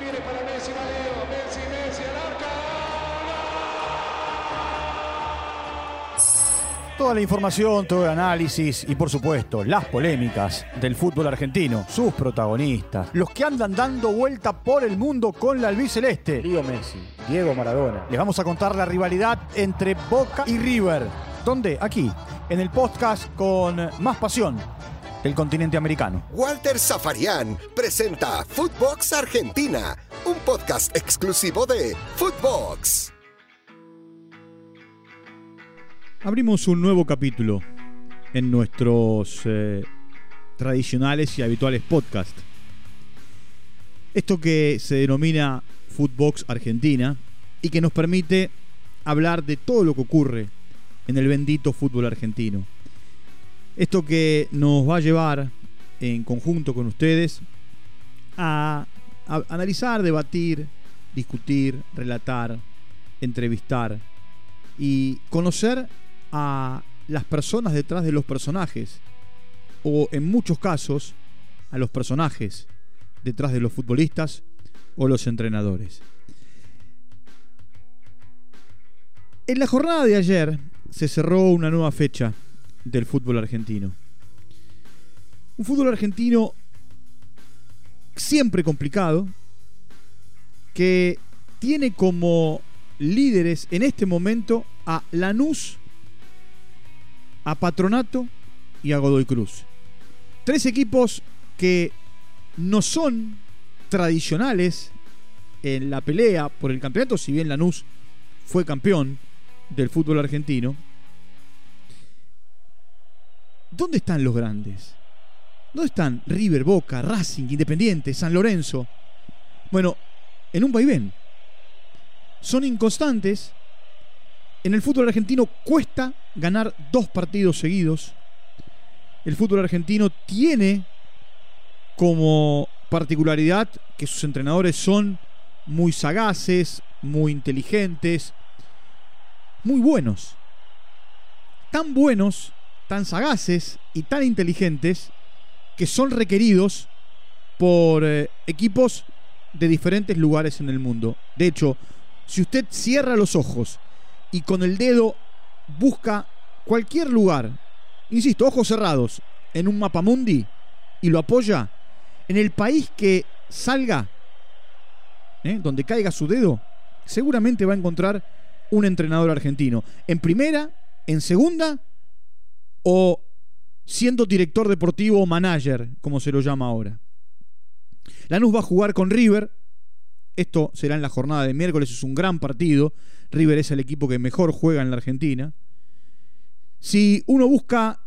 Viene para Messi, Valeo. Messi, Messi, al arca. Toda la información, todo el análisis y por supuesto las polémicas del fútbol argentino, sus protagonistas, los que andan dando vuelta por el mundo con la albiceleste. Leo Messi, Diego Maradona. Les vamos a contar la rivalidad entre Boca y River. ¿Dónde? Aquí, en el podcast con más pasión del continente americano. Walter Zafarian presenta Footbox Argentina, un podcast exclusivo de Footbox. Abrimos un nuevo capítulo en nuestros eh, tradicionales y habituales podcasts. Esto que se denomina Footbox Argentina y que nos permite hablar de todo lo que ocurre en el bendito fútbol argentino. Esto que nos va a llevar en conjunto con ustedes a, analizar, debatir, discutir, relatar, entrevistar y conocer a las personas detrás de los personajes, o en muchos casos a los personajes detrás de los futbolistas o los entrenadores. En la jornada de ayer se cerró una nueva fecha del fútbol argentino. Un fútbol argentino siempre complicado, que tiene como líderes en este momento a Lanús a Patronato y a Godoy Cruz. Tres equipos que no son tradicionales en la pelea por el campeonato, si bien Lanús fue campeón del fútbol argentino. ¿Dónde están los grandes? ¿Dónde están River, Boca, Racing, Independiente, San Lorenzo? Bueno, en un vaivén. Son inconstantes en el fútbol argentino cuesta ganar dos partidos seguidos. El fútbol argentino tiene como particularidad que sus entrenadores son muy sagaces, muy inteligentes, muy buenos. Tan buenos, tan sagaces y tan inteligentes que son requeridos por eh, equipos de diferentes lugares en el mundo. De hecho, si usted cierra los ojos y con el dedo busca cualquier lugar, insisto, ojos cerrados, en un mapa mundi y lo apoya, en el país que salga, ¿eh? donde caiga su dedo, seguramente va a encontrar un entrenador argentino. En primera, en segunda o siendo director deportivo o manager, como se lo llama ahora. Lanús va a jugar con River. Esto será en la jornada de miércoles, es un gran partido. River es el equipo que mejor juega en la Argentina. Si uno busca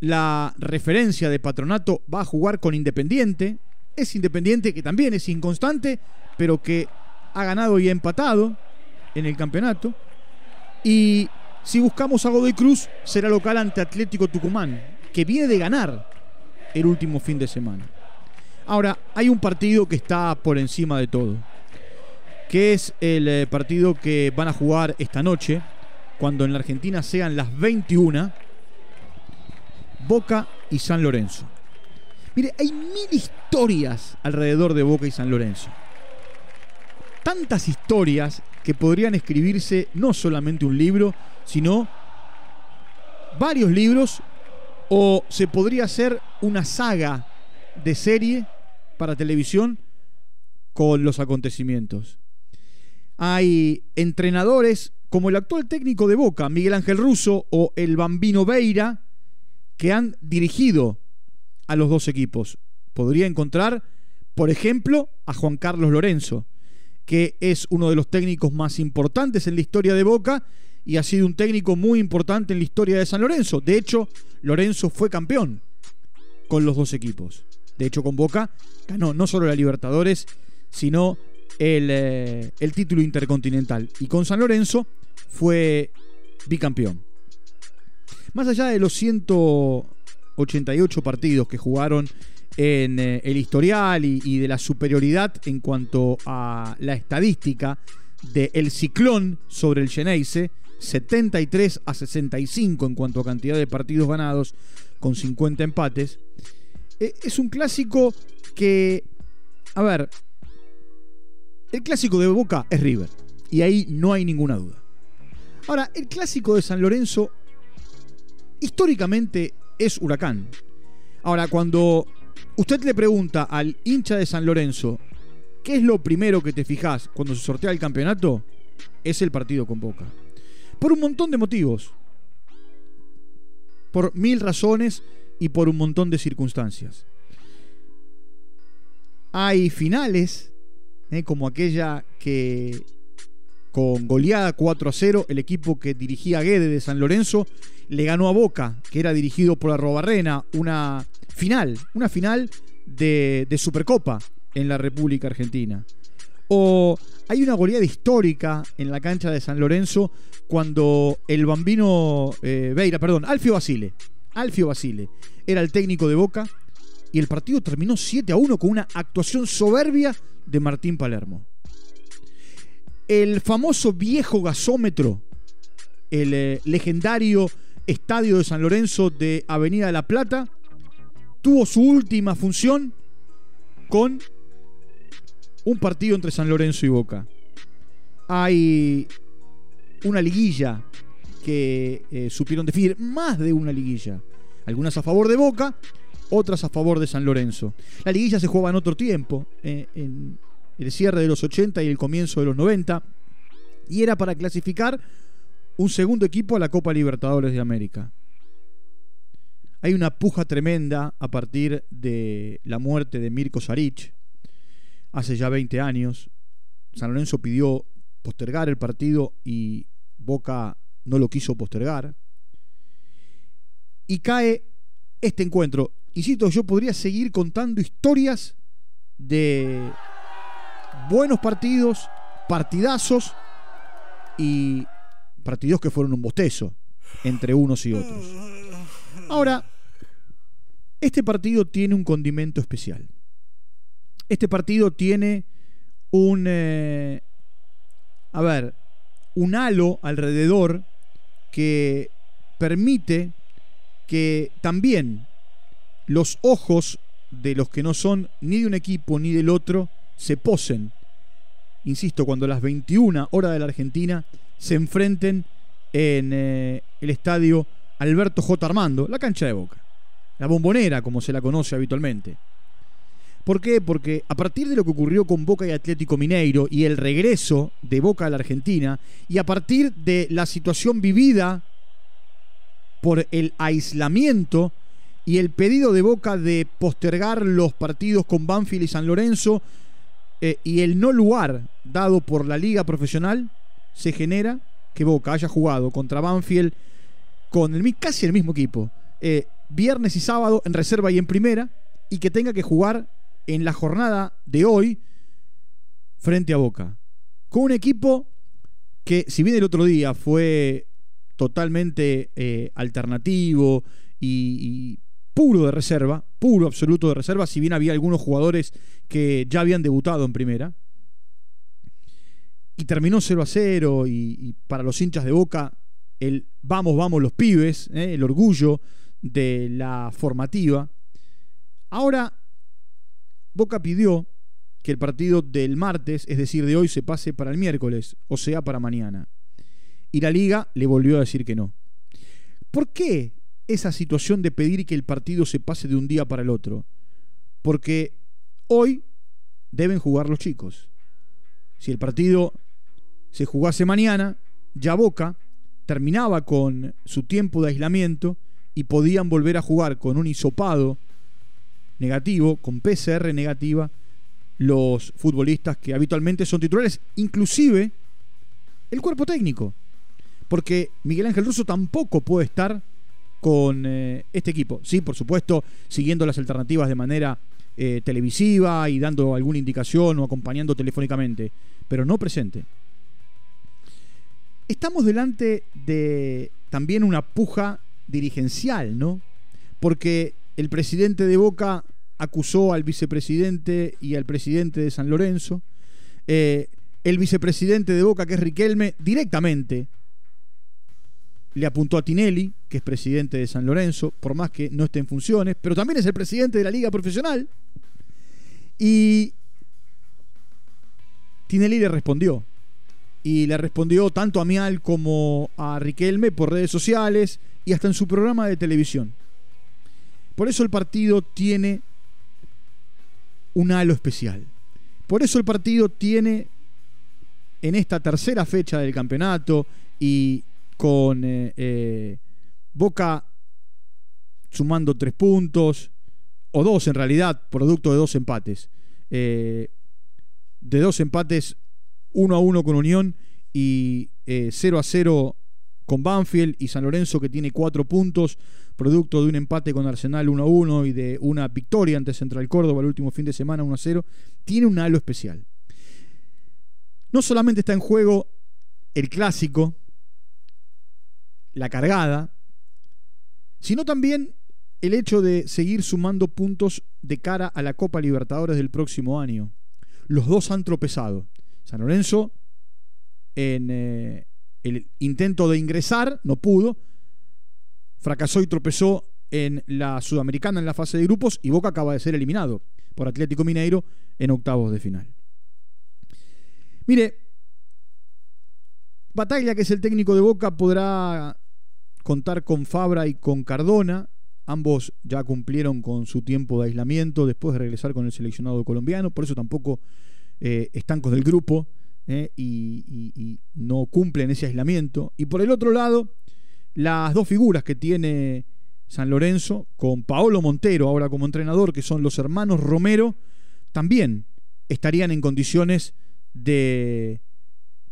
la referencia de patronato, va a jugar con Independiente. Es Independiente que también es inconstante, pero que ha ganado y ha empatado en el campeonato. Y si buscamos a Godoy Cruz, será local ante Atlético Tucumán, que viene de ganar el último fin de semana. Ahora, hay un partido que está por encima de todo que es el eh, partido que van a jugar esta noche, cuando en la Argentina sean las 21, Boca y San Lorenzo. Mire, hay mil historias alrededor de Boca y San Lorenzo. Tantas historias que podrían escribirse no solamente un libro, sino varios libros o se podría hacer una saga de serie para televisión con los acontecimientos. Hay entrenadores como el actual técnico de Boca, Miguel Ángel Russo, o el Bambino Veira, que han dirigido a los dos equipos. Podría encontrar, por ejemplo, a Juan Carlos Lorenzo, que es uno de los técnicos más importantes en la historia de Boca y ha sido un técnico muy importante en la historia de San Lorenzo. De hecho, Lorenzo fue campeón con los dos equipos. De hecho, con Boca ganó no solo la Libertadores, sino eh, el, título intercontinental. Y con San Lorenzo fue bicampeón. Más allá de los 188 partidos que jugaron en eh, el historial y, de la superioridad en cuanto a la estadística del ciclón sobre el Geneise, 73 a 65 en cuanto a cantidad de partidos ganados, con 50 empates. Eh, es un clásico que, a ver, el clásico de Boca es River. Y ahí no hay ninguna duda. Ahora, el clásico de San Lorenzo históricamente es Huracán. Ahora, cuando usted le pregunta al hincha de San Lorenzo, ¿qué es lo primero que te fijas cuando se sortea el campeonato? Es el partido con Boca. Por un montón de motivos. Por mil razones y por un montón de circunstancias. Hay finales, eh, como aquella que con goleada 4 a 0, el equipo que dirigía Guede de San Lorenzo le ganó a Boca, que era dirigido por Arrobarrena, una final, una final de, Supercopa en la República Argentina. O hay una goleada histórica en la cancha de San Lorenzo cuando el bambino eh, Veira, perdón, Alfio Basile, Alfio Basile, era el técnico de Boca y el partido terminó 7 a 1 con una actuación soberbia de Martín Palermo. El famoso viejo gasómetro, el eh, legendario estadio de San Lorenzo de Avenida de la Plata, tuvo su última función con un partido entre San Lorenzo y Boca. Hay una liguilla que eh, supieron definir, más de una liguilla. Algunas a favor de Boca, otras a favor de San Lorenzo. La liguilla se jugaba en otro tiempo, eh, en el cierre de los 80 y el comienzo de los 90, y era para clasificar un segundo equipo a la Copa Libertadores de América. Hay una puja tremenda a partir de la muerte de Mirko Saric hace ya 20 años. San Lorenzo pidió postergar el partido y Boca no lo quiso postergar. Y cae este encuentro. Insisto, yo podría seguir contando historias de buenos partidos, partidazos y partidos que fueron un bostezo entre unos y otros. Ahora, este partido tiene un condimento especial. Este partido tiene un, eh, a ver, un halo alrededor que permite que también los ojos de los que no son ni de un equipo ni del otro se posen, insisto, cuando las 21 horas de la Argentina se enfrenten en eh, el estadio Alberto J. Armando, la cancha de Boca, la bombonera como se la conoce habitualmente. ¿Por qué? Porque a partir de lo que ocurrió con Boca y Atlético Mineiro y el regreso de Boca a la Argentina, y a partir de la situación vivida por el aislamiento y el pedido de Boca de postergar los partidos con Banfield y San Lorenzo eh, y el no lugar dado por la liga profesional, se genera que Boca haya jugado contra Banfield con casi el mismo equipo, eh, viernes y sábado en reserva y en primera, y que tenga que jugar en la jornada de hoy frente a Boca. Con un equipo que, si bien el otro día fue totalmente eh, alternativo y, puro de reserva, puro absoluto de reserva, si bien había algunos jugadores que ya habían debutado en primera, y terminó 0 a 0 y, para los hinchas de Boca el vamos, vamos los pibes, eh, el orgullo de la formativa. Ahora, Boca pidió que el partido del martes, es decir, de hoy, se pase para el miércoles, o sea, para mañana. Y la liga le volvió a decir que no. ¿Por qué esa situación de pedir que el partido se pase de un día para el otro? Porque hoy deben jugar los chicos. Si el partido se jugase mañana, ya Boca terminaba con su tiempo de aislamiento y podían volver a jugar con un hisopado negativo, con PCR negativa, los futbolistas que habitualmente son titulares, inclusive el cuerpo técnico. Porque Miguel Ángel Russo tampoco puede estar con eh, este equipo. Sí, por supuesto, siguiendo las alternativas de manera eh, televisiva y dando alguna indicación o acompañando telefónicamente, pero no presente. Estamos delante de también una puja dirigencial, ¿no? Porque el presidente de Boca acusó al vicepresidente y al presidente de San Lorenzo. Eh, el vicepresidente de Boca, que es Riquelme, directamente le apuntó a Tinelli, que es presidente de San Lorenzo, por más que no esté en funciones, pero también es el presidente de la liga profesional. Y Tinelli le respondió. Y le respondió tanto a Mial como a Riquelme por redes sociales y hasta en su programa de televisión. Por eso el partido tiene un halo especial. Por eso el partido tiene en esta tercera fecha del campeonato y con eh, eh, Boca sumando tres puntos, o dos en realidad, producto de dos empates. Eh, de dos empates, uno a uno con Unión y 0 a 0 con Banfield y San Lorenzo que tiene cuatro puntos, producto de un empate con Arsenal 1 a 1 y de una victoria ante Central Córdoba el último fin de semana 1 a 0, tiene un halo especial. No solamente está en juego el clásico, la cargada, sino también el hecho de seguir sumando puntos de cara a la Copa Libertadores del próximo año. Los dos han tropezado. San Lorenzo en eh, el intento de ingresar no pudo, fracasó y tropezó en la Sudamericana en la fase de grupos y Boca acaba de ser eliminado por Atlético Mineiro en octavos de final. Mire, Bataglia, que es el técnico de Boca, podrá contar con Fabra y con Cardona. Ambos ya cumplieron con su tiempo de aislamiento después de regresar con el seleccionado colombiano, por eso tampoco eh, están con el grupo eh, y, y, no cumplen ese aislamiento. Y por el otro lado, las dos figuras que tiene San Lorenzo, con Paolo Montero ahora como entrenador, que son los hermanos Romero, también estarían en condiciones de,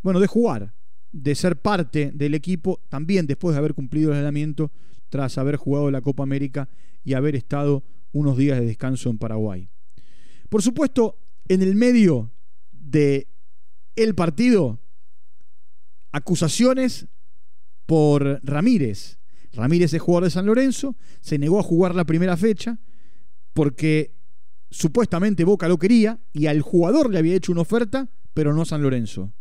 bueno, de jugar de ser parte del equipo, también después de haber cumplido el aislamiento, tras haber jugado la Copa América y haber estado unos días de descanso en Paraguay. Por supuesto, en el medio de el partido, acusaciones por Ramírez. Ramírez es jugador de San Lorenzo, se negó a jugar la primera fecha porque supuestamente Boca lo quería y al jugador le había hecho una oferta, pero no San Lorenzo.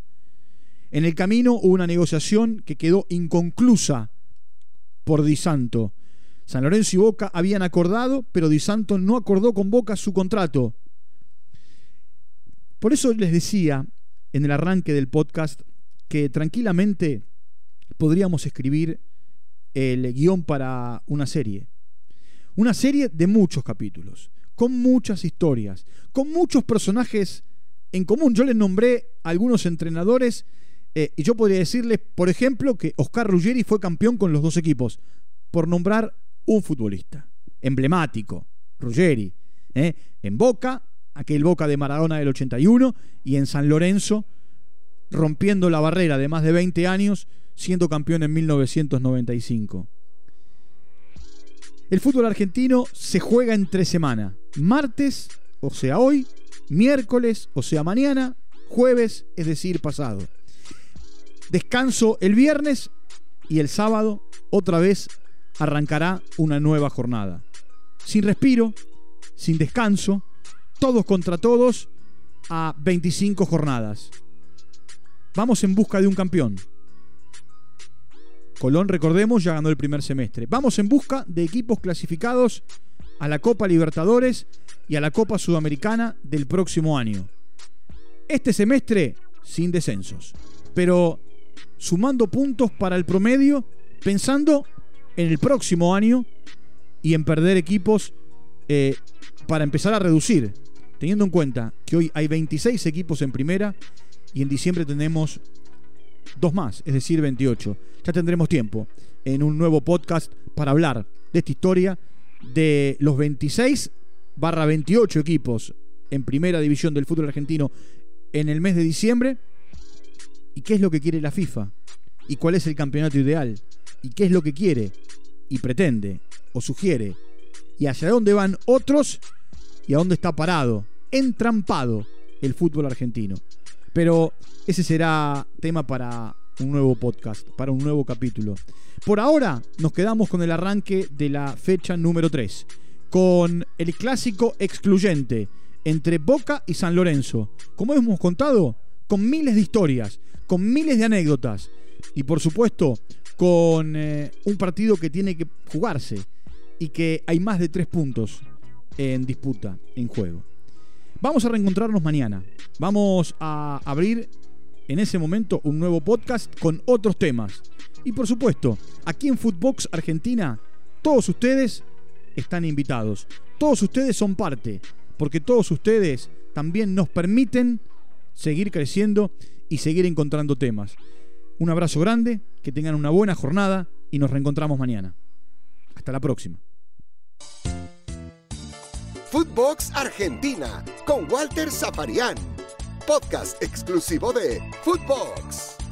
En el camino hubo una negociación que quedó inconclusa por Di Santo. San Lorenzo y Boca habían acordado, pero Di Santo no acordó con Boca su contrato. Por eso les decía en el arranque del podcast que tranquilamente podríamos escribir el guion para una serie. Una serie de muchos capítulos, con muchas historias, con muchos personajes en común. Yo les nombré algunos entrenadores eh, y yo podría decirles, por ejemplo, que Oscar Ruggeri fue campeón con los dos equipos, por nombrar un futbolista emblemático, Ruggeri. ¿eh? En Boca, aquel Boca de Maradona del 81, y en San Lorenzo, rompiendo la barrera de más de 20 años, siendo campeón en 1995. El fútbol argentino se juega en tres semanas. Martes, o sea hoy, miércoles, o sea mañana, jueves, es decir, pasado. Descanso el viernes y el sábado otra vez arrancará una nueva jornada. Sin respiro, sin descanso, todos contra todos a 25 jornadas. Vamos en busca de un campeón. Colón, recordemos, ya ganó el primer semestre. Vamos en busca de equipos clasificados a la Copa Libertadores y a la Copa Sudamericana del próximo año. Este semestre sin descensos. Pero sumando puntos para el promedio, pensando en el próximo año y en perder equipos eh, para empezar a reducir, teniendo en cuenta que hoy hay 26 equipos en primera y en diciembre tenemos dos más, es decir, 28. Ya tendremos tiempo en un nuevo podcast para hablar de esta historia de los 26 barra 28 equipos en primera división del fútbol argentino en el mes de diciembre ¿Y qué es lo que quiere la FIFA? ¿Y cuál es el campeonato ideal? ¿Y qué es lo que quiere? Y pretende o sugiere. ¿Y hacia dónde van otros? ¿Y a dónde está parado? Entrampado el fútbol argentino. Pero ese será tema para un nuevo podcast, para un nuevo capítulo. Por ahora nos quedamos con el arranque de la fecha número 3, con el clásico excluyente entre Boca y San Lorenzo. Como hemos contado, con miles de historias, con miles de anécdotas y por supuesto con eh, un partido que tiene que jugarse y que hay más de tres puntos en disputa, en juego. Vamos a reencontrarnos mañana. Vamos a abrir en ese momento un nuevo podcast con otros temas. Y por supuesto, aquí en Footbox Argentina, todos ustedes están invitados. Todos ustedes son parte, porque todos ustedes también nos permiten seguir creciendo y seguir encontrando temas. Un abrazo grande, que tengan una buena jornada y nos reencontramos mañana. Hasta la próxima. Footbox Argentina con Walter Zaparián. Podcast exclusivo de Footbox.